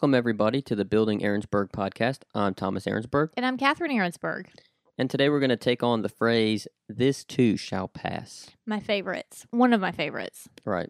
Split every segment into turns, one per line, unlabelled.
Welcome, everybody, to the Building Aaronsburg podcast. I'm Thomas Aaronsburg,
And I'm Catherine Aaronsburg.
and today we're going to take on the phrase, this too shall pass.
My favorites. One of my favorites.
Right.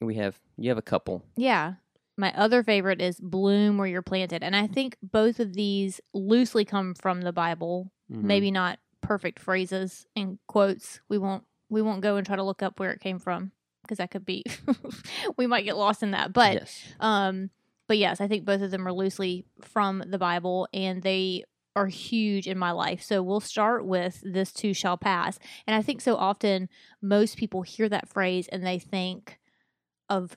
We have, you have a couple.
Yeah. My other favorite is bloom where you're planted. And I think both of these loosely come from the Bible.
Mhm.
Maybe not perfect phrases and quotes. We won't we won't go and try to look up where it came from because that could be we might get lost in that. But
yes.
Um, but yes, I think both of them are loosely from the Bible and they are huge in my life. So we'll start with this too shall pass. And I think so often most people hear that phrase and they think of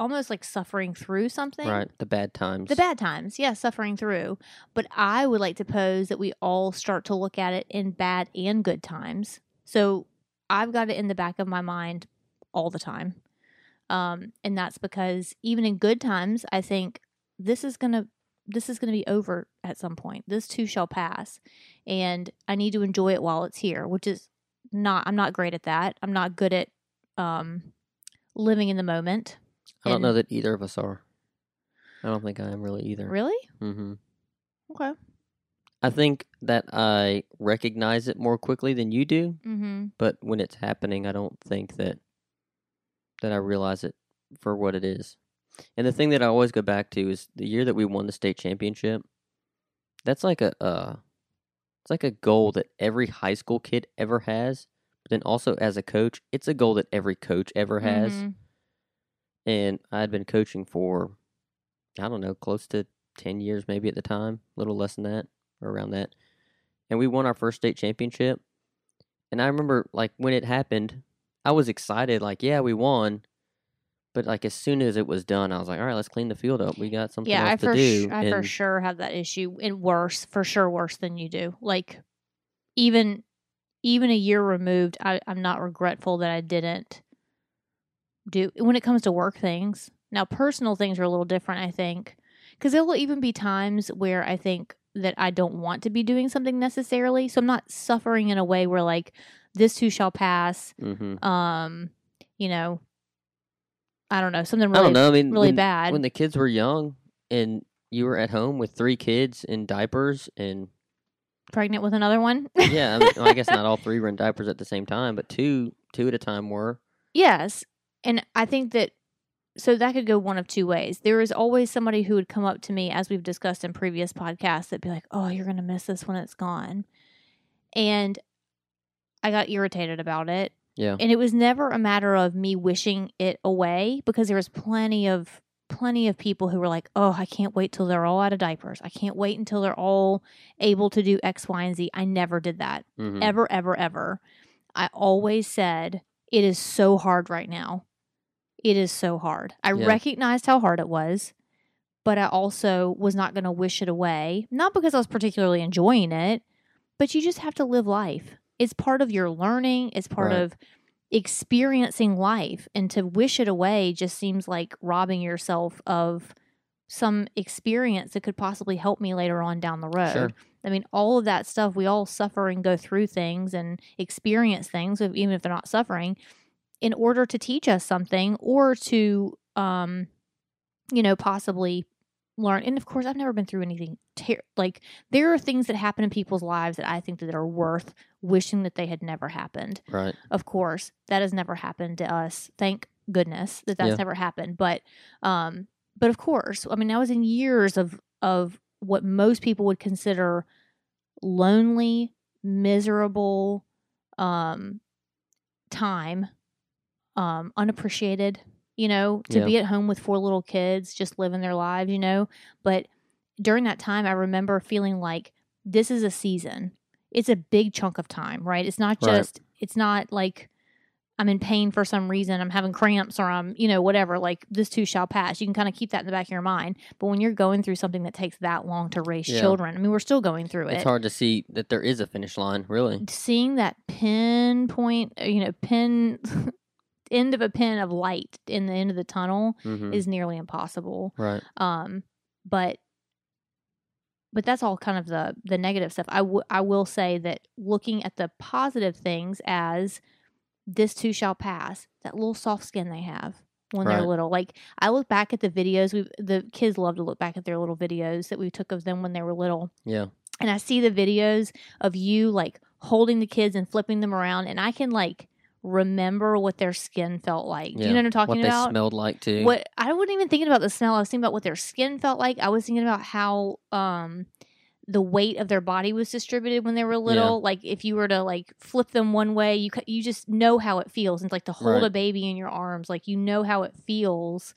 almost like suffering through something.
Right. The bad times.
The bad times, yes, suffering through. But I would like to pose that we all start to look at it in bad and good times. So I've got it in the back of my mind all the time. Um, and that's because even in good times, I think this is gonna this is gonna be over at some point. This too shall pass. And I need to enjoy it while it's here, which is not I'm not great at that. I'm not good at um living in the moment.
I don't
and-
know that either of us are. I don't think I am really either.
Really?
Mm hmm.
Okay.
I think that I recognize it more quickly than you do,
Mm-hmm.
but when it's happening, I don't think that that I realize it for what it is. And the thing that I always go back to is the year that we won the state championship. That's like a uh, it's like a goal that every high school kid ever has. But then also as a coach, it's a goal that every coach ever has.
Mhm.
And I had been coaching for I don't know, close to ten years maybe at the time, a little less than that or around that. And we won our first state championship. And I remember like when it happened, I was excited, like, yeah, we won. But like as soon as it was done, I was like, all right, let's clean the field up. We got something
Yeah, I
else to
for
do.
sh- I for sure have that issue, and worse, for sure, worse than you do. Like even even a year removed, I, I'm not regretful that I didn't do when it comes to work things. Now, personal things are a little different, I think, because there will even be times where I think that I don't want to be doing something necessarily. So I'm not suffering in a way where like this too shall pass.
Mhm.
Um, you know, I don't know something
I don't know. I mean,
really
when,
bad.
when the kids were young and you were at home with three kids in diapers and
pregnant with another one.
yeah, I, mean, well, I guess not all three were in diapers at the same time, but two two at a time were.
Yes. And I think that so that could go one of two ways. There is always somebody who would come up to me, as we've discussed in previous podcasts, that'd be like, Oh, you're gonna miss this when it's gone. And I got irritated about it.
Yeah.
And it was never a matter of me wishing it away because there was plenty of plenty of people who were like, "Oh, I can't wait till they're all out of diapers. I can't wait until they're all able to do X, Y, and Z." I never did that
Mhm.
ever, ever, ever. I always said, it is so hard right now. It is so hard. I
Yeah.
recognized how hard it was, but I also was not going to wish it away. Not because I was particularly enjoying it, but you just have to live life. It's part of your learning, it's part
Right.
of experiencing life. And to wish it away just seems like robbing yourself of some experience that could possibly help me later on down the road.
Sure.
I mean, all of that stuff, we all suffer and go through things and experience things, even if they're not suffering, in order to teach us something or to, um, you know, possibly learn. And of course, I've never been through anything ter- like there are things that happen in people's lives that I think that are worth wishing that they had never happened.
Right.
Of course, that has never happened to us. Thank goodness that that's
Yeah.
never happened. But, um, but of course, I mean, I was in years of of what most people would consider lonely, miserable, um, time, um, unappreciated. You know, to
Yeah.
be at home with four little kids, just living their lives. You know, but during that time, I remember feeling like this is a season. It's a big chunk of time, right? It's not
Right.
just, it's not like I'm in pain for some reason, I'm having cramps or I'm, you know, whatever. Like this too shall pass. You can kind of keep that in the back of your mind. But when you're going through something that takes that long to raise
Yeah.
children, I mean, we're still going through it.
It's hard to see that there is a finish line, really.
Seeing that pinpoint, uh, you know, pin, end of a pin of light in the end of the tunnel
hmm
is nearly impossible.
right.
um but but that's all kind of the the negative stuff I w- I will say that looking at the positive things as this too shall pass that little soft skin they have when they're little. Like I look back at the videos we the kids love to look back at their little videos that we took of them when they were little.
Yeah.
And I see the videos of you like holding the kids and flipping them around and I can like remember what their skin felt like. Do
Yeah.
you know what I'm talking
what
about?
they smelled like too.
what I wasn't even thinking about the smell. I was thinking about what their skin felt like. I was thinking about how um the weight of their body was distributed when they were little. Like if you were to like flip them one way, you you just know how it feels. And like to hold
Right.
a baby in your arms, like you know how it feels.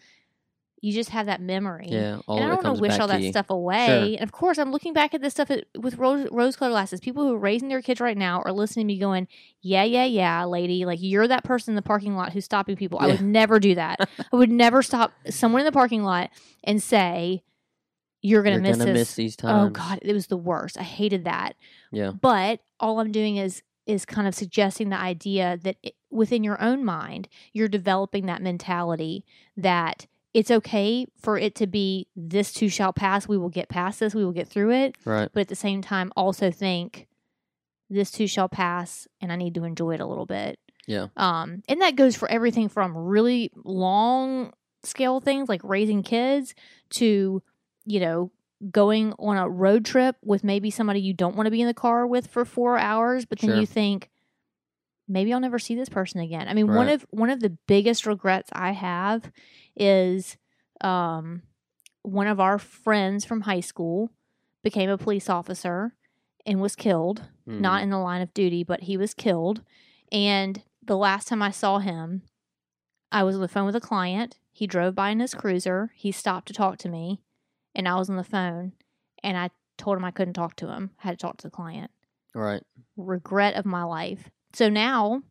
You just have that memory.
Yeah, all
and I don't want to wish all that
you.
stuff away. And of course, I'm looking back at this stuff with rose, rose-colored glasses. People who are raising their kids right now are listening to me going, "Yeah, yeah, yeah, lady. Like you're that person in the parking lot who's stopping people. I would never do that. I would never stop someone in the parking lot and say, "You're gonna
You're
miss
gonna
this."
miss these oh, times.
oh God, it was the worst. I hated that.
Yeah.
But all I'm doing is is kind of suggesting the idea that it, within your own mind, you're developing that mentality that it's okay for it to be this too shall pass. We will get past this. We will get through it.
Right.
But at the same time, also think this too shall pass, and I need to enjoy it a little bit.
Yeah.
Um, and that goes for everything from really long scale things like raising kids to, you know, going on a road trip with maybe somebody you don't want to be in the car with for four hours, but then
Sure.
you think maybe I'll never see this person again. I mean, one of one of the biggest regrets I have is um one of our friends from high school became a police officer and was killed
Mhm.
not in the line of duty, but he was killed. And the last time I saw him, I was on the phone with a client. He drove by in his cruiser. He stopped to talk to me, and I was on the phone. And I told him I couldn't talk to him. I had to talk to the client.
right.
Regret of my life. So now,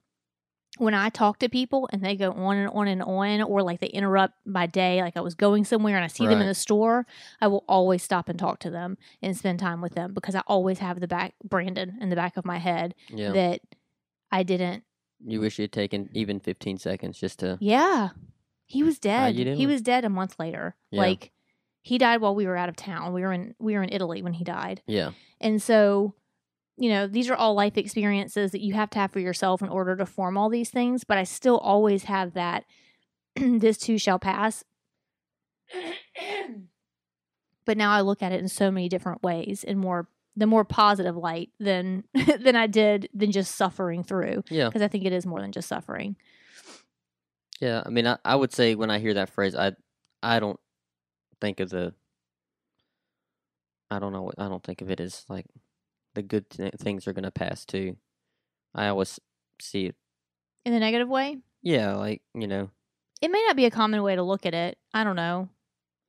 when I talk to people and they go on and on and on, or like they interrupt my day, like I was going somewhere and I see them in the store, I will always stop and talk to them and spend time with them because I always have the back Brandon in the back of my head
Yeah.
that I didn't.
you wish you'd taken even 15 seconds just to.
Yeah, he was dead. He was dead a month later.
Yeah.
Like he died while we were out of town. We were in we were in Italy when he died,
Yeah.
and so you know these are all life experiences that you have to have for yourself in order to form all these things. But I still always have that. this too shall pass. but now I look at it in so many different ways, in more the more positive light than than I did than just suffering through
Yeah.
because I think it is more than just suffering.
Yeah. I mean, I, I would say when I hear that phrase, I I don't think of the. I don't know. I don't think of it as like the good th- things are going to pass too. I always see it.
In the negative way,
Yeah. Like, you know,
it may not be a common way to look at it. I don't know.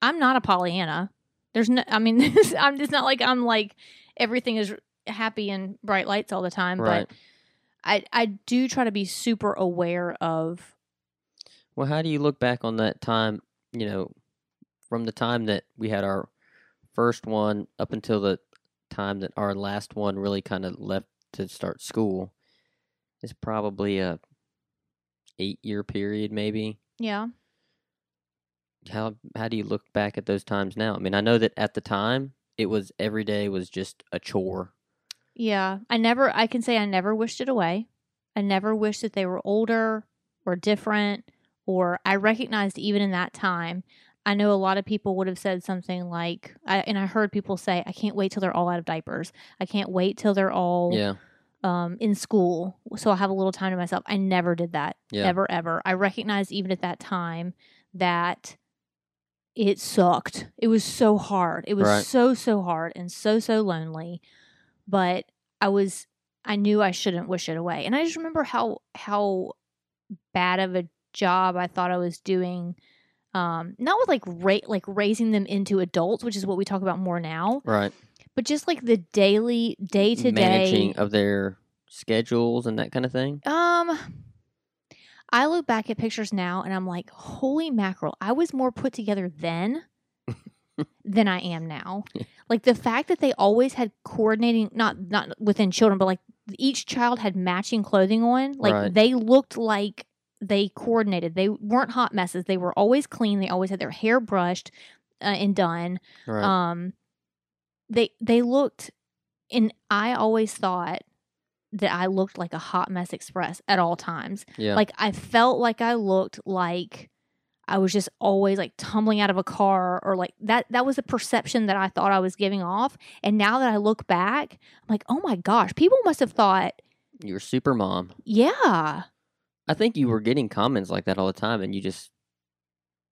I'm not a Pollyanna. There's no. I mean, I'm. It's not like I'm like everything is happy and bright lights all the time.
right.
But I I do try to be super aware of.
Well, how do you look back on that time, you know, from the time that we had our first one up until the time that our last one really kind of left to start school? is probably a 8-year period maybe.
Yeah.
How how do you look back at those times now? I mean, I know that at the time it was every day was just a chore.
Yeah. I never. I can say I never wished it away. I never wished that they were older or different. Or I recognized even in that time. I know a lot of people would have said something like, I, and I heard people say, "I can't wait till they're all out of diapers. I can't wait till they're all
Yeah.
um, in school, so I'll have a little time to myself. I never did that.
Yeah.
Ever, ever. I recognized even at that time that it sucked. It was so hard. It was
Right.
so, so hard and so, so lonely. But I was, I knew I shouldn't wish it away. And I just remember how, how bad of a job I thought I was doing. Um, not with like ra- like raising them into adults, which is what we talk about more now,
Right.
but just like the daily, day to day
Managing of their schedules and that kind of thing.
Um, I look back at pictures now and I'm like, holy mackerel! I was more put together then than I am now. Like the fact that they always had coordinating, not not within children, but like each child had matching clothing on. Like
Right.
they looked like they coordinated. They weren't hot messes. They were always clean. They always had their hair brushed uh, and done.
Right.
Um, they they looked, and I always thought that I looked like a hot mess express at all times.
yeah.
Like I felt like I looked like I was just always like tumbling out of a car or like that that was the perception that I thought I was giving off. And now that I look back, I'm like, "Oh my gosh, people must have thought,
You're super mom.
yeah,
I think you were getting comments like that all the time, and you just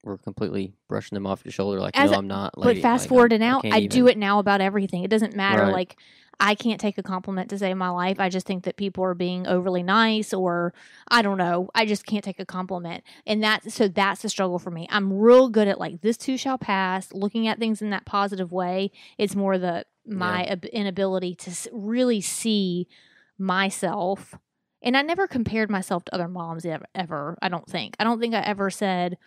were completely brushing them off your shoulder, like,
As
"No, I'm not."
But fast
Like,
forward to now,
can't
I, do
even."
it now about everything. It doesn't matter.
Right.
Like I can't take a compliment to save my life. I just think that people are being overly nice, or I don't know. I just can't take a compliment, and that's so that's the struggle for me. I'm real good at like this too shall pass. Looking at things in that positive way. It's more the my ab- inability to s- really see myself. And I never compared myself to other moms ever, ever. I don't think. I don't think I ever said,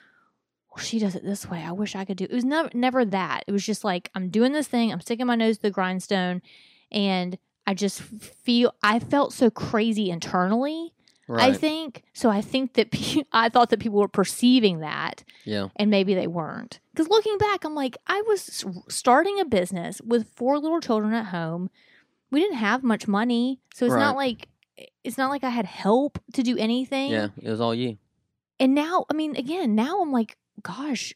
well, she does it this way. I wish I could do. It was never never that. It was just like I'm doing this thing. I'm sticking my nose to the grindstone, and I just feel. I felt so crazy internally. I think so. I think that pe- I thought that people were perceiving that,
yeah.
and maybe they weren't. Because looking back, I'm like, I was starting a business with four little children at home. We didn't have much money, so it's not like it's not like I had help to do anything.
Yeah. It was all you.
and now i mean again now i'm like gosh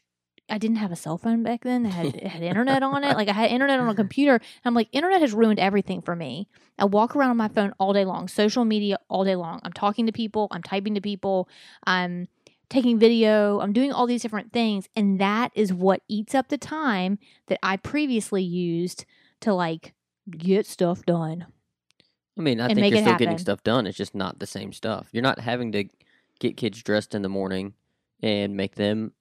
i didn't have a cell phone back then I had, it had internet on it. Like i had internet on a computer. I'm like internet has ruined everything for me. I walk around on my phone all day long social media all day long. I'm talking to people. I'm typing to people. I'm taking video. I'm doing all these different things. And that is what eats up the time that i previously used to like get stuff done
I mean, I think you're still getting stuff done. It's just not the same stuff. You're not having to get kids dressed in the morning and make them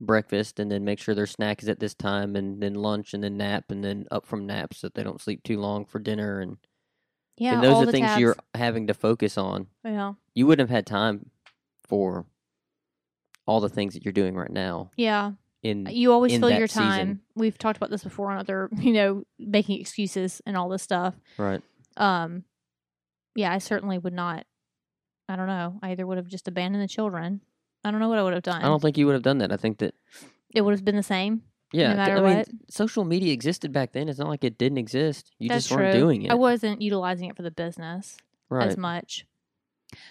breakfast and then make sure their snack is at this time and then lunch and then nap and then up from nap so that they don't sleep too long for dinner and,
yeah
and those are
the
things
tabs.
you're having to focus on.
yeah
You wouldn't have had time for all the things that you're doing right now
yeah
in
you always
in
fill your
season.
time. We've talked about this before on other, you know, making excuses and all this stuff.
right.
Um, yeah, I certainly would not. I don't know. I either would have just abandoned the children. I don't know what I would have done.
I don't think you would have done that. I think that
it would have been the same.
yeah,
No matter
I mean,
what.
social media existed back then. It's not like it didn't exist. You
That's
just weren't
true.
doing it.
I wasn't utilizing it for the business
right.
as much.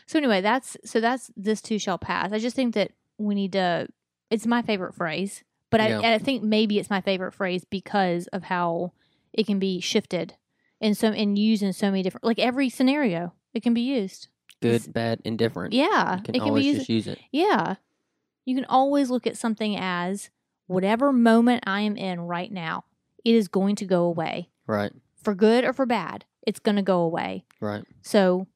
So anyway, that's so that's this too shall pass. I just think that we need to. It's my favorite phrase, but I,
Yeah.
and I think maybe it's my favorite phrase because of how it can be shifted and so and used in so many different like every scenario it can be used.
Good,
It's-
bad, indifferent.
Yeah,
You can
it can
always
be used.
just use it.
Yeah, you can always look at something as whatever moment I am in right now. It is going to go away
Right.
for good or for bad. It's going to go away.
Right.
So,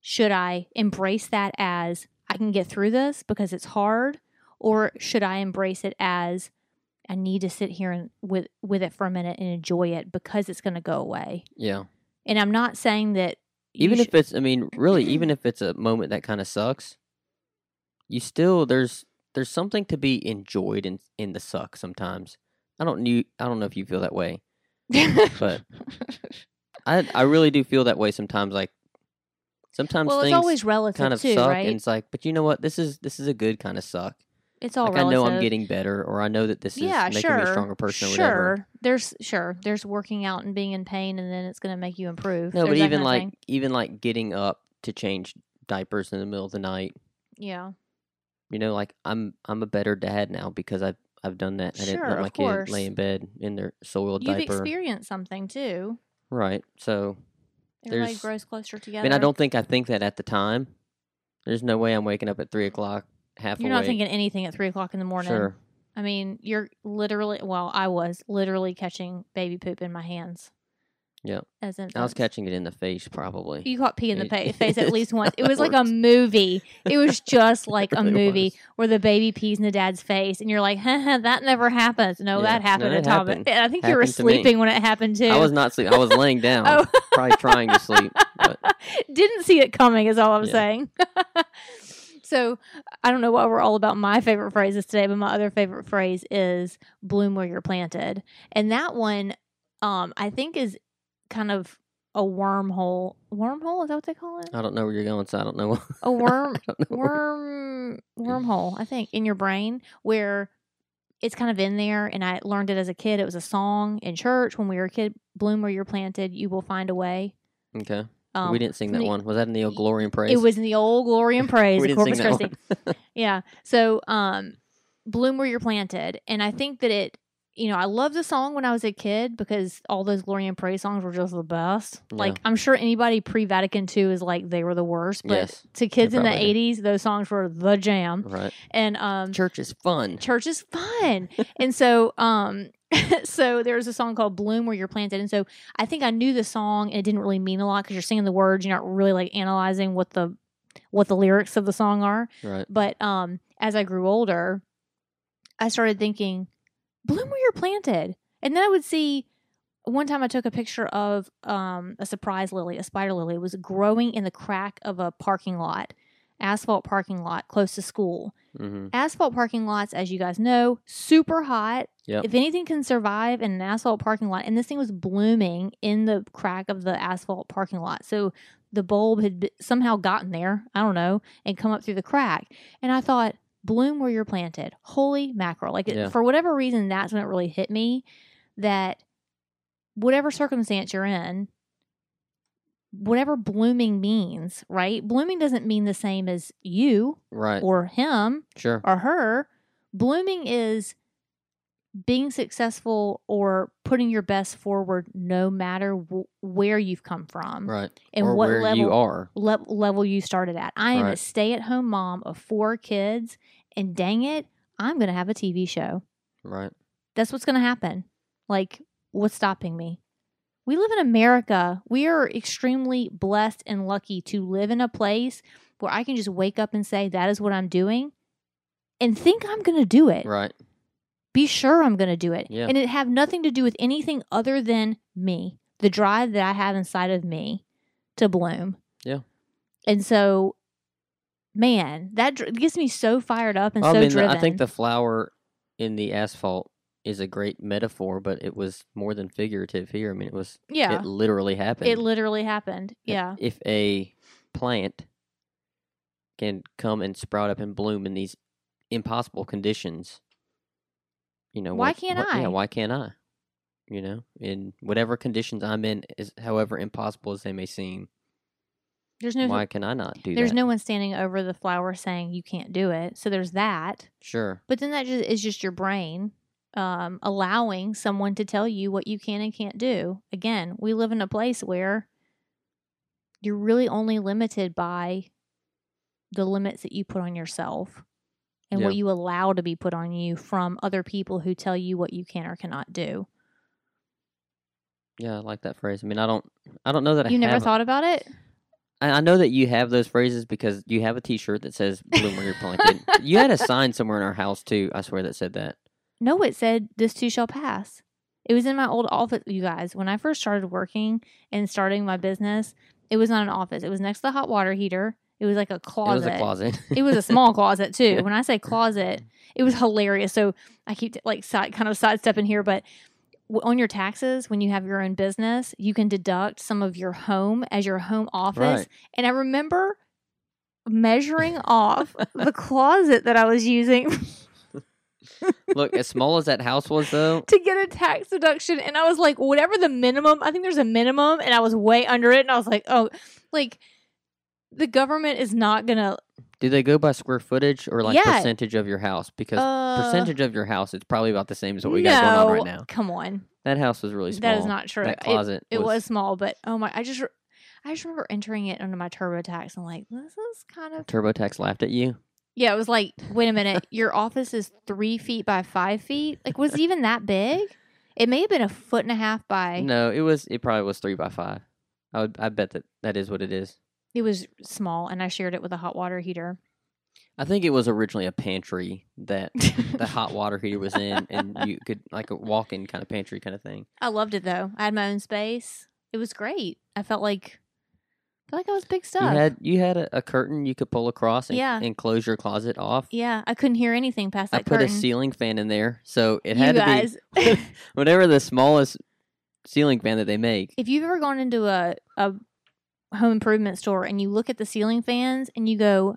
should I embrace that as I can get through this because it's hard, or should I embrace it as I need to sit here and with with it for a minute and enjoy it because it's going to go away?
Yeah.
And I'm not saying that
Even
sh-
if it's, I mean, really, even if it's a moment that kind of sucks, you still there's there's something to be enjoyed in in the suck sometimes. I don't you I don't know if you feel that way, but I I really do feel that way sometimes. Like sometimes
well,
things
it's always relative
kind of
too,
suck,
right?
and it's like, but you know what? This is this is a good kind of suck.
It's all
like
relative.
I know I'm getting better, or I know that this is
yeah,
making
sure,
me a stronger person, or
sure.
whatever.
There's sure there's working out and being in pain, and then it's going to make you improve.
No, but
There's that
even like
thing.
even like getting up to change diapers in the middle of the night.
yeah,
You know, like I'm I'm a better dad now because I've I've done that. I didn't
Sure,
let
of
my kid lay in bed in their soiled diaper.
you've experienced something too.
right. So
Everybody grows closer together.
I mean, I don't think I think that at the time. There's no way I'm waking up at three o'clock half
You're
awake.
not thinking anything at three o'clock in the morning.
Sure.
I mean, you're literally. Well, I was literally catching baby poop in my hands.
Yep.
As
I was catching it in the face probably.
You caught pee in the pa- face at least once. It was like a movie. It was just like a movie
was.
where the baby pees in the dad's face, and you're like, "Haha, that never happens." No,
Yeah.
that happened
it
at Tom.
happened.
I think you were
Happened
sleeping when it happened too.
I was not sleeping. I was laying down,
Oh.
probably trying to sleep. But
Didn't see it coming, is all I'm
Yeah.
saying. So I don't know why we're all about my favorite phrases today, but my other favorite phrase is "bloom where you're planted," and that one, um, I think is kind of a wormhole. Wormhole is that what they call it?
I don't know where you're going, so I don't know.
A worm.
Know
worm wormhole i think in your brain where it's kind of in there and i learned it as a kid it was a song in church when we were a kid bloom where you're planted you will find a way
Okay.
Um,
we didn't sing that
the-
one. Was that in the old glory and praise?
it was in the old glory and praise
we
of
didn't sing
corpus
that
christi
one.
yeah so um bloom where you're planted. And I think that it, you know, I loved the song when I was a kid because all those Glory and Praise songs were just the best.
Yeah.
Like, I'm sure anybody pre Vatican II is like, they were the worst. But
Yes,
to kids in the
probably
80s, those songs were the jam.
right.
And, um,
Church is fun.
church is fun. and so um so there's a song called Bloom where you're planted. And so I think I knew the song and it didn't really mean a lot because you're singing the words, you're not really like analyzing what the what the lyrics of the song are.
Right.
But um as I grew older, I started thinking, Bloom where you're planted. And then I would see one time I took a picture of um, a surprise lily, a spider lily, it was growing in the crack of a parking lot, asphalt parking lot close to school
Mm-hmm.
asphalt parking lots, as you guys know, super hot.
Yep.
If anything can survive in an asphalt parking lot, and this thing was blooming in the crack of the asphalt parking lot, so the bulb had be- somehow gotten there. I don't know, and come up through the crack. And I thought, bloom where you're planted. Holy mackerel! Like it-
Yeah.
for whatever reason, that's when it really hit me that whatever circumstance you're in. Whatever blooming means, right? Blooming doesn't mean the same as you
Right.
or him
sure.
or her. Blooming is being successful or putting your best forward no matter w- where you've come from
Right.
and
or
what level
you are.
le- level you started at. I am a stay-at-home mom of four kids and dang it, I'm going to have a TV show.
Right.
That's what's going to happen. Like what's stopping me? We live in America. We are extremely blessed and lucky to live in a place where I can just wake up and say that is what I'm doing and think I'm going to do it
Right.
be sure I'm going to do it.
Yeah.
And it have nothing to do with anything other than me, the drive that I have inside of me to bloom.
Yeah.
And so, man, that dr- gets me so fired up and
I
so
mean,
driven.
I think the flower in the asphalt is a great metaphor, but it was more than figurative here. I mean, it was
yeah,
it literally happened.
it literally happened. Yeah.
If a plant can come and sprout up and bloom in these impossible conditions, you know,
Why
what-
can't
what-
I?
Yeah, why can't I? You know, in whatever conditions I'm in, is however impossible as they may seem,
There's no
why can I not do that?
there's
that?
no one standing over the flower saying you can't do it. So there's that.
sure,
But then that just is just your brain um, allowing someone to tell you what you can and can't do. Again, we live in a place where you're really only limited by the limits that you put on yourself and what you allow to be put on you from other people who tell you what you can or cannot do.
yeah, I like that phrase. I mean, I don't, I don't know that I
You never
have
thought about it?
I I know that you have those phrases because you have a T-shirt that says "Bloom where you're planted." you had a sign somewhere in our house too. I swear that said that.
No, it said this too shall pass. It was in my old office, you guys. When I first started working and starting my business, it was not an office. It was next to the hot water heater. It was like a closet.
It was a closet.
It was a small closet too. When I say closet, it was hilarious. So I keep like side, kind of sidestepping here, but on your taxes, when you have your own business, you can deduct some of your home as your home office.
Right.
And I remember measuring off the closet that I was using
Look, as small as that house was, though,
to get a tax deduction, and I was like, whatever the minimum. I think there's a minimum, and I was way under it, and I was like, oh, like the government is not gonna
do they go by square footage or like
Yeah.
percentage of your house? Because
uh,
percentage of your house, it's probably about the same as what we got going on right now.
Come on,
That house was really small.
that is not true.
That
It-
closet.
It was small, but oh my! I just, re- I just remember entering it under my TurboTax. I'm like, this is kind of
TurboTax laughed at you.
Yeah. It was like, wait a minute, your office is three feet by five feet. Like, was it even that big? It may have been a foot and a half by.
No, it was. It probably was three by five. I would. I bet that that is what it is.
It was small, and I shared it with a hot water heater.
I think it was originally a pantry that the hot water heater was in, and you could like a walk-in kind of pantry kind of thing.
I loved it though. I had my own space. It was great. I felt like, I felt like I was big stuff.
You had you had a, a curtain you could pull across and,
Yeah.
and close your closet off.
yeah, I couldn't hear anything past that
I put
curtain.
a ceiling fan in there, so it
you
had
guys,
to be whatever the smallest ceiling fan that they make.
if you've ever gone into a, a home improvement store and you look at the ceiling fans and you go,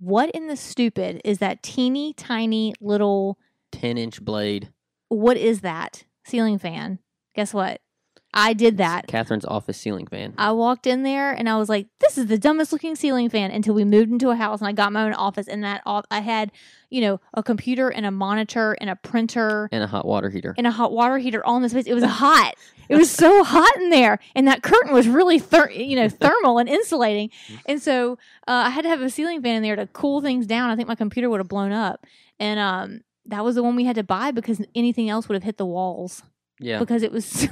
what in the stupid is that teeny tiny little,
Ten inch blade.
what is that ceiling fan? Guess what? I did that.
Catherine's office ceiling fan.
I walked in there and I was like, "This is the dumbest looking ceiling fan." Until we moved into a house and I got my own office, and that off- I had, you know, a computer and a monitor and a printer
and a hot water heater.
and a hot water heater all in the space. It was hot. It was so hot in there, and that curtain was really, ther- you know, thermal and insulating. And so uh, I had to have a ceiling fan in there to cool things down. I think my computer would have blown up, and um, that was the one we had to buy because anything else would have hit the walls
yeah.
because it was so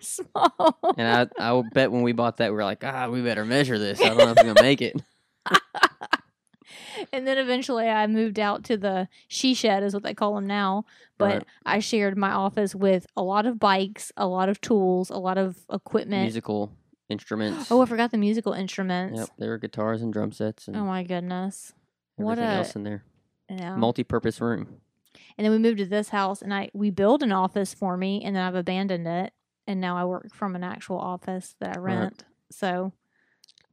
small.
And I, I will bet when we bought that, we were like, ah, we better measure this. I don't know if we're gonna make it.
and then eventually I moved out to the she shed is what they call them now. But
Right.
I shared my office with a lot of bikes, a lot of tools, a lot of equipment.
Musical instruments.
Oh, I forgot the musical instruments.
yep. There were guitars and drum sets and
Oh my goodness. what a-
else in there.
Yeah.
Multi-purpose room.
And then we moved to this house and I we built an office for me and then I've abandoned it and now I work from an actual office that I
Right.
rent. So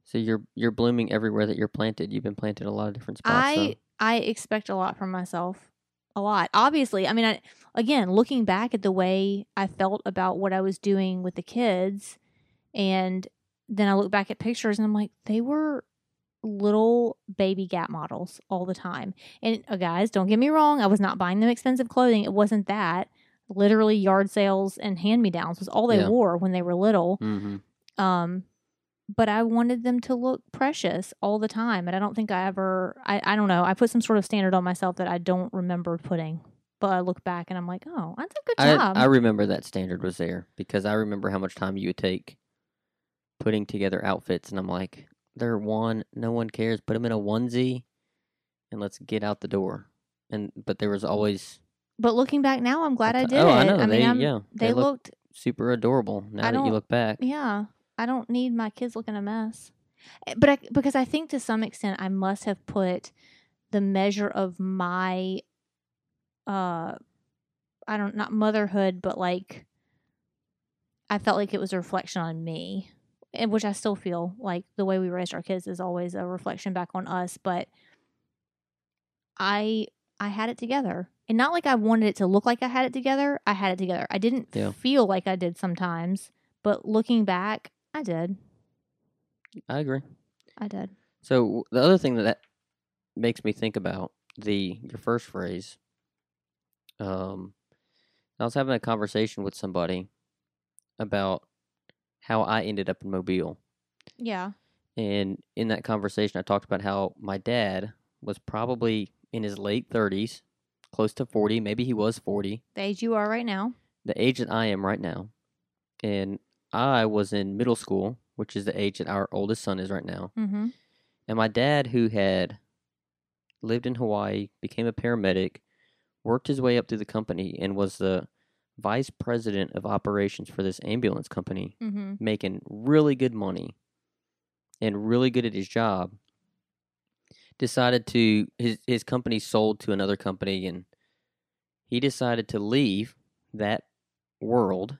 So you're you're blooming everywhere that you're planted. You've been planted a lot of different spots.
I
so-
I expect a lot from myself. A lot. Obviously, I mean, I, again, looking back at the way I felt about what I was doing with the kids, and then I look back at pictures and I'm like, they were little baby Gap models all the time. And uh, guys, don't get me wrong, I was not buying them expensive clothing. It wasn't that. Literally, yard sales and hand me downs was all they
Yeah.
wore when they were little.
Mhm.
Um, but I wanted them to look precious all the time. And I don't think I ever, I, I don't know, I put some sort of standard on myself that I don't remember putting. But I look back and I'm like, oh, that's a good
I,
job.
I remember that standard was there because I remember how much time you would take putting together outfits, and I'm like, they're one, no one cares. Put them in a onesie, and let's get out the door. And but there was always.
but looking back now, I'm glad I did
oh,
it.
I know.
mean,
they,
I'm,
yeah,
they,
they, look
looked,
super adorable now that you look back.
yeah, I don't need my kids looking a mess. Eh, But I, because I think to some extent I must have put the measure of my, uh, I don't, not motherhood, but like, I felt like it was a reflection on me, and which I still feel like the way we raised our kids is always a reflection back on us. But I, I had it together, and not like I wanted it to look like I had it together. I had it together. I didn't
Yeah.
feel like I did sometimes, but looking back, I did.
I agree.
I did.
So the other thing that, that makes me think about the your first phrase, um, I was having a conversation with somebody about how I ended up in Mobile,
Yeah.
and in that conversation, I talked about how my dad was probably in his late thirties, close to forty, maybe he was forty,
The age you are right now.
the age that I am right now, and I was in middle school, which is the age that our oldest son is right now.
Mm-hmm.
And my dad, who had lived in Hawaii, became a paramedic, worked his way up through the company, and was the vice president of operations for this ambulance company,
Mm-hmm.
making really good money and really good at his job. Decided to his his company sold to another company, and he decided to leave that world,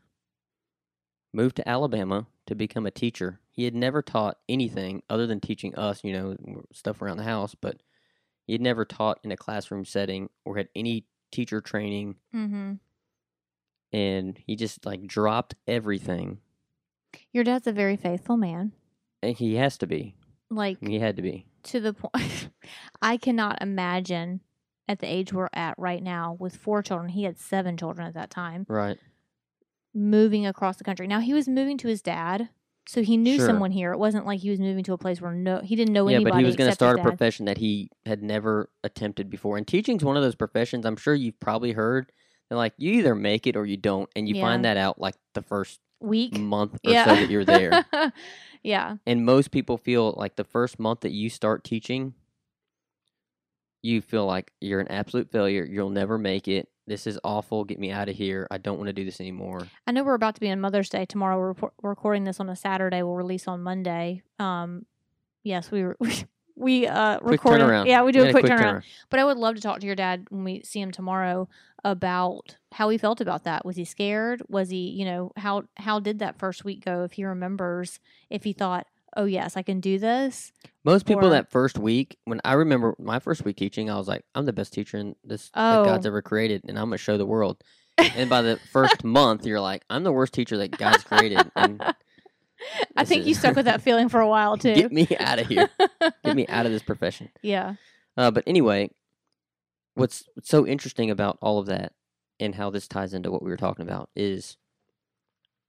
move to Alabama to become a teacher. He had never taught anything other than teaching us, you know, stuff around the house, but he had never taught in a classroom setting or had any teacher training.
Mm-hmm.
And he just like dropped everything.
Your dad's a very faithful man.
And he has to be.
Like
He had to be.
to the point, I cannot imagine at the age we're at right now with four children. He had seven children at that time.
Right.
Moving across the country. Now he was moving to his dad, so he knew
Sure.
someone here. It wasn't like he was moving to a place where no, he didn't know
yeah,
anybody.
Yeah, but he was going to start a profession that he had never attempted before. And teaching's one of those professions I'm sure you've probably heard. They're like, you either make it or you don't. And you
Yeah.
find that out like the first
week.
month or
yeah,
so that you're there.
yeah,
and most people feel like the first month that you start teaching, you feel like you're an absolute failure. You'll never make it. This is awful. Get me out of here. I don't want to do this anymore.
I know we're about to be on Mother's Day tomorrow. We're, we're recording this on a Saturday. We'll release on Monday. Um, yes, we were, we uh
Quick
recorded.
turnaround.
Yeah, we do
Yeah,
a quick, turnaround.
turnaround.
But I would love to talk to your dad when we see him tomorrow about how he felt about that. Was he scared? Was he, you know, how how did that first week go? If he remembers, if he thought, "Oh yes, I can do this."
Most people
Or-
that first week, when I remember my first week teaching, I was like, I'm the best teacher in this
Oh.
that God's ever created, and I'm gonna show the world. and by the first month, you're like, I'm the worst teacher that God's created. And
I think you stuck with that feeling for a while too.
Get me out of here. Get me out of this profession.
yeah.
Uh, but anyway, what's so interesting about all of that and how this ties into what we were talking about is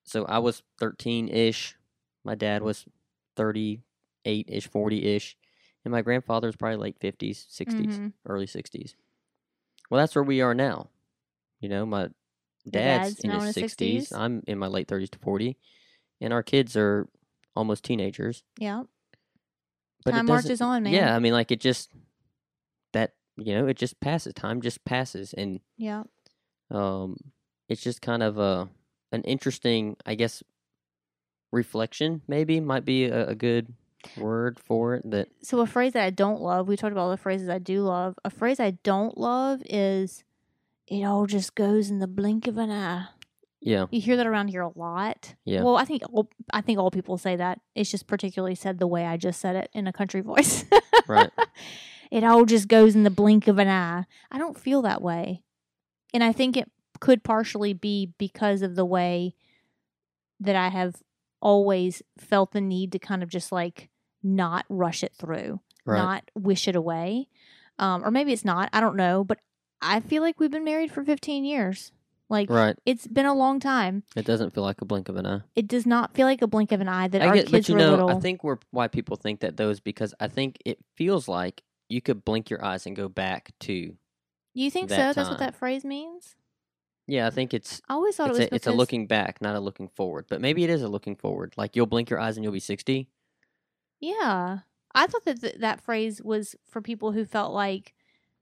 so I was 13 ish, my dad was 38 ish, 40 ish, and my grandfather was probably late 50s, 60s,
Mhm.
early 60s. Well, that's where we are now. You know, my dad's,
dad's
in his
in his
60s,
60s.
I'm in my late 30s to 40, and our kids are almost teenagers.
Yeah.
But
Time marches on, man.
Yeah, I mean, like it just that you know, it just passes. Time just passes, and
Yeah.
um, it's just kind of a an interesting, I guess, reflection. Maybe might be a, a good word for it. That
So a phrase that I don't love, we talked about all the phrases I do love. A phrase I don't love is it all just goes in the blink of an eye.
Yeah,
You hear that around here a lot.
Yeah.
Well, I think all, I think all people say that. It's just particularly said the way I just said it in a country voice.
right,
it all just goes in the blink of an eye. I don't feel that way. And I think it could partially be because of the way that I have always felt the need to kind of just like not rush it through,
right,
not wish it away. Um, or maybe it's not. I don't know. But I feel like we've been married for 15 years. Like,
right.
it's been a long time.
It doesn't feel like a blink of an eye.
It does not feel like a blink of an eye that
I
our
get,
kids
but you
were
know,
little.
I think we're why people think that though is because I think it feels like you could blink your eyes and go back to.
you think so?
that
That's what that phrase means?
Yeah, I think it's
I always thought
it's
it was
a, it's a looking back, not a looking forward. But maybe it is a looking forward. Like you'll blink your eyes and you'll be sixty.
Yeah. I thought that th- that phrase was for people who felt like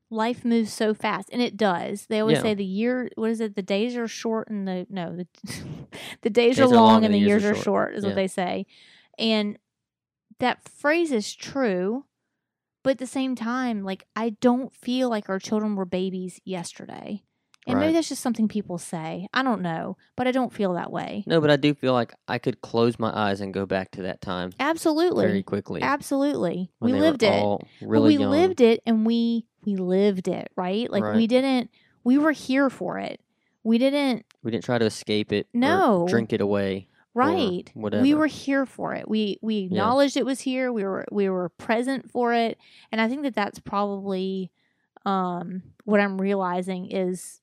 life moves so fast and it does. They always
Yeah.
say the year what is it? The days are short and the no, the, the days, are long, and the years, are short, is
Yeah.
what they say. And that phrase is true, but at the same time like I don't feel like our children were babies yesterday. And maybe that's just something people say. I don't know, but I don't feel that way.
No, but I do feel like I could close my eyes and go back to that time
Absolutely.
very quickly.
Absolutely. we lived it.
really
we
young.
lived it and we we lived it, right? Like we didn't we were here for it. We didn't
We didn't try to escape it.
No.
drink it away.
right.
whatever.
We were here for it. We we acknowledged it was here. We were we were present for it. And I think that that's probably um what I'm realizing is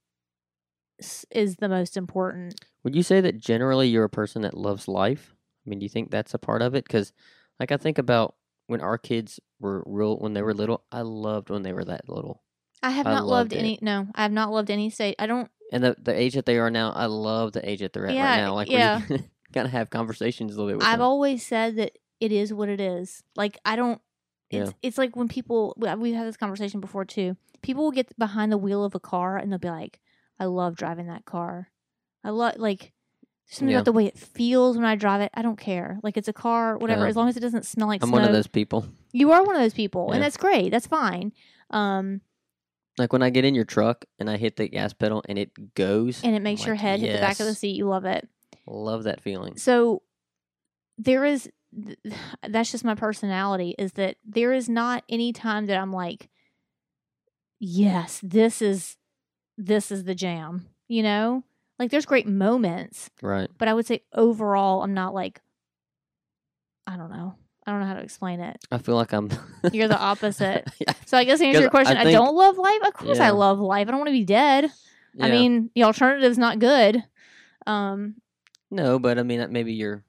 is the most important.
Would you say that generally you're a person that loves life? I mean, do you think that's a part of it? Because, like, I think about when our kids were real, when they were little, I loved when they were that little.
I have
I
not
loved
loved any no, I have not loved any state. I don't
And the, the age that they are now, I love the age that they're at
Yeah,
right now. Like,
yeah.
we kind of have conversations a little bit with
I've
them.
always said that it is what it is. Like I don't. It's it's like when people we- we've had this conversation before too. People will get behind the wheel of a car and they'll be like, "I love driving that car. I love like." Something
Yeah.
about the way it feels when I drive it. I don't care. Like it's a car, whatever.
Yeah.
As long as it doesn't smell like
I'm
smoke.
one of those people.
You are one of those people, and that's great. That's fine. Um,
Like, when I get in your truck and I hit the gas pedal and it goes,
and it makes
I'm
your
like,
head hit the back of the seat. You love it.
Love that feeling.
so there is that's just my personality is that there is not any time that i'm like yes this is this is the jam you know like there's great moments
Right.
but i would say overall i'm not like i don't know i don't know how to explain it
I feel like I'm.
you're the opposite
Yeah.
so i guess to answer your
I
question i,
think-
don't love life of course i love life i don't want to be dead i mean the alternative's not good um
No, but I mean, maybe you're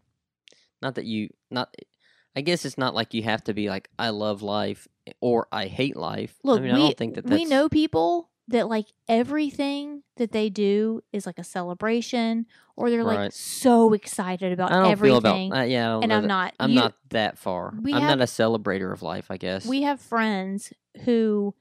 not that you not. I guess it's not like you have to be like I love life or I hate life.
Look,
I mean,
we,
I don't think that that's,
we know people that like everything that they do is like a celebration, or they're like
Right.
so excited about
I don't
everything.
feel about. Uh, yeah,
and I'm
that-
not.
I'm
You-
not that far. I'm
have-
not a celebrator of life. I guess.
We have friends who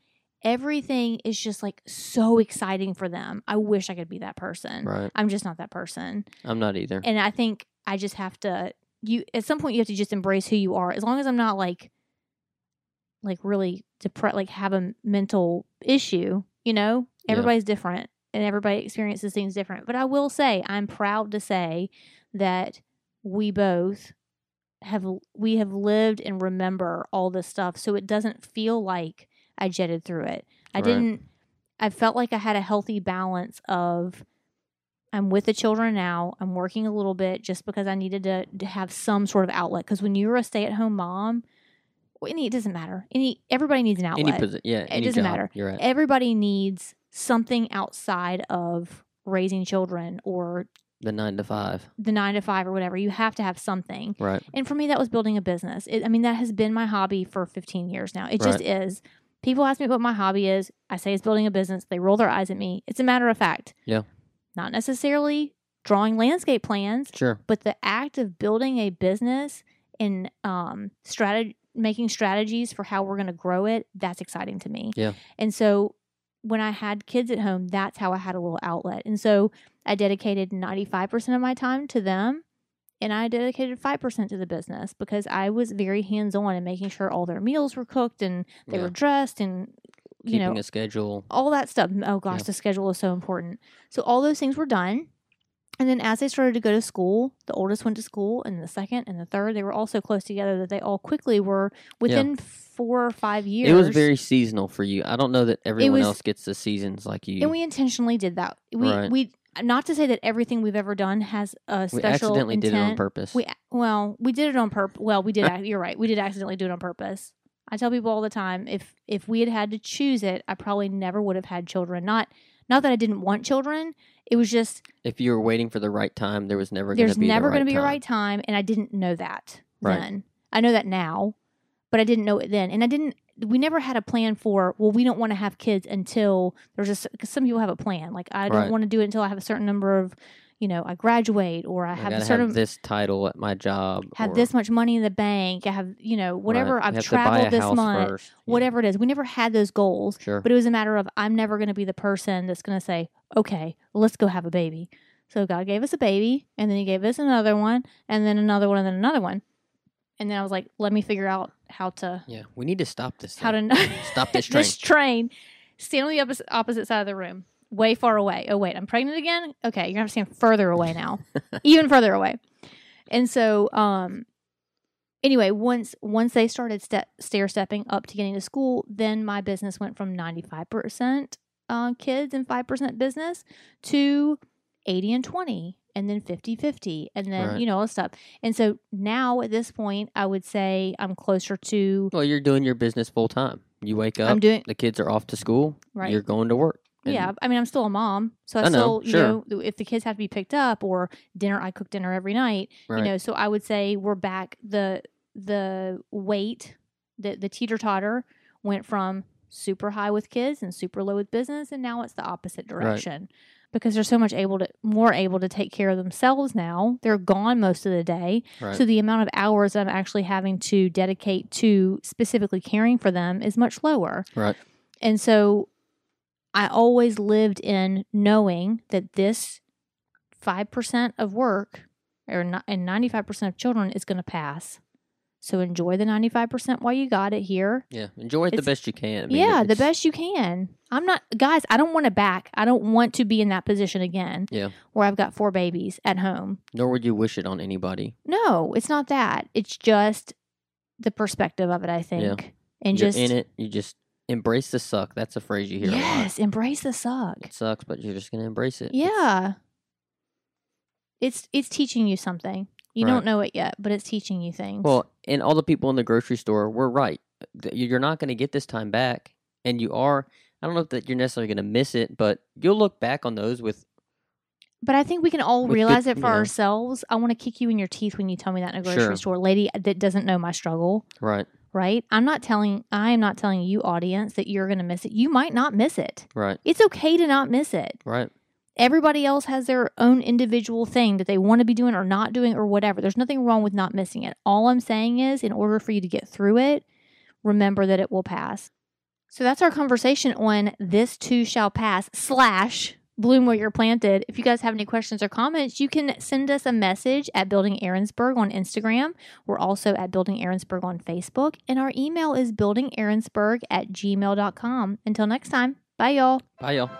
everything is just like so exciting for them. I wish I could be that person.
right.
I'm just not that person,
I'm not either.
and I think I just have to. You at some point you have to just embrace who you are. As long as I'm not like, like really depressed, like have a mental issue. You know,
Yeah.
everybody's different, and everybody experiences things different. But I will say, I'm proud to say that we both have we have lived and remember all this stuff, so it doesn't feel like I jetted through it. I
Right.
didn't. I felt like I had a healthy balance of I'm with the children now. I'm working a little bit just because I needed to, to have some sort of outlet. Because when you're a stay at home mom, any it doesn't matter. Any everybody needs an outlet.
Any posi- yeah, any
doesn't
job
matter.
You're right.
everybody needs something outside of raising children or
The nine to five.
the nine to five or whatever. You have to have something.
Right.
And for me, that was building a business. It, I mean, that has been my hobby for 15 years now. It just is. People ask me what my hobby is. I say it's building a business. They roll their eyes at me. It's a matter of fact.
Yeah.
Not necessarily drawing landscape plans,
Sure.
but the act of building a business and um, strategy, making strategies for how we're going to grow it, that's exciting to me.
Yeah.
And so when I had kids at home, that's how I had a little outlet. And so I dedicated 95% of my time to them and I dedicated 5% to the business because I was very hands on in making sure all their meals were cooked and they
Yeah.
were dressed and, you
Keeping
know,
a schedule.
all that stuff. Oh gosh,
Yeah.
the schedule is so important. So all those things were done. And then as they started to go to school, the oldest went to school, and the second and the third, they were all so close together that they all quickly were within four or five years.
It was very seasonal for you. I don't know that everyone
was-
else gets the seasons like you.
and we intentionally did that. We
Right.
we not to say that everything we've ever done has a
We
special
accidentally
intent.
did it on purpose.
We well, we did it on purpose. Well, we did. you're right. We did accidentally do it on purpose. I tell people all the time if if we had had to choose it, I probably never would have had children. Not not that I didn't want children. It was just
if you were waiting for the right time, there was never going to be
never
the right
going to be
time.
a right time, and I didn't know that
Right.
then. I know that now, but I didn't know it then, and I didn't. We never had a plan for. Well, we don't want to have kids until there's just because some people have a plan. Like I don't
Right.
want to do it until I have a certain number of, you know, I graduate or I
I
have a certain
have this title at my job.
have this much money in the bank. I have, you know, whatever.
Right.
I've
have to buy a
traveled this month,
first. Yeah,
whatever it is. We never had those goals,
Sure.
but it was a matter of I'm never going to be the person that's going to say, okay, let's go have a baby. So God gave us a baby, and then He gave us another one, and then another one, and then another one. And then I was like, let me figure out how to
yeah, we need to stop this.
how to.
Stop this train.
this train. Stand on the opposite, opposite side of the room, way far away. Oh wait, I'm pregnant again. Okay, you're gonna have to stand further away now, even further away. And so, um, anyway, once once they started step, stair stepping up to getting to school, then my business went from 95 percent uh, kids and five percent business to 80 and 20 and then 50 50 and then
Right.
you know all this stuff and so now at this point i would say i'm closer to
Well, you're doing your business full time. You wake up.
i'm doing
the kids are off to school.
right
You're going to work.
Yeah, I mean, I'm still a mom, so I,
I know,
still, you
sure.
know, if the kids have to be picked up or dinner, I cook dinner every night.
Right.
You know, so I would say we're back. the The weight, the the teeter totter went from super high with kids and super low with business, and now it's the opposite direction because they're so much able to more able to take care of themselves now. They're gone most of the day,
right.
so the amount of hours I'm actually having to dedicate to specifically caring for them is much lower.
right.
And so I always lived in knowing that this 5% of work or not, and 95% of children is going to pass. So enjoy the 95% while you got it here.
Yeah. Enjoy it the best you can. I mean,
yeah, the best you can. I'm not, guys, I don't want to back. I don't want to be in that position again
Yeah.
where I've got four babies at home.
Nor would you wish it on anybody.
No, it's not that. It's just the perspective of it, I think. And
you're
just,
in it. You just embrace the suck. That's a phrase you hear a lot.
yes, embrace the suck.
It sucks, but you're just gonna embrace it.
Yeah. It's it's teaching you something. You
Right.
don't know it yet, but it's teaching you things.
Well, and all the people in the grocery store were right. You're not going to get this time back, and you are. I don't know that you're necessarily going to miss it, but you'll look back on those with
but I think we can all realize it for
know.
ourselves. I want to kick you in your teeth when you tell me that in a grocery
Sure.
store, lady uh, that doesn't know my struggle.
right,
Right? I'm not telling. I am not telling you, audience, that you're going to miss it. You might not miss it.
right,
It's okay to not miss it.
right.
Everybody else has their own individual thing that they want to be doing or not doing or whatever. There's nothing wrong with not missing it. All I'm saying is, in order for you to get through it, remember that it will pass. So that's our conversation on this too shall pass slash bloom where you're planted. If you guys have any questions or comments, you can send us a message at Building Aaronsburg on Instagram. We're also at Building Aaronsburg on Facebook. And our email is buildingaaronsburg at gmail.com. Until next time, bye y'all.
Bye, y'all.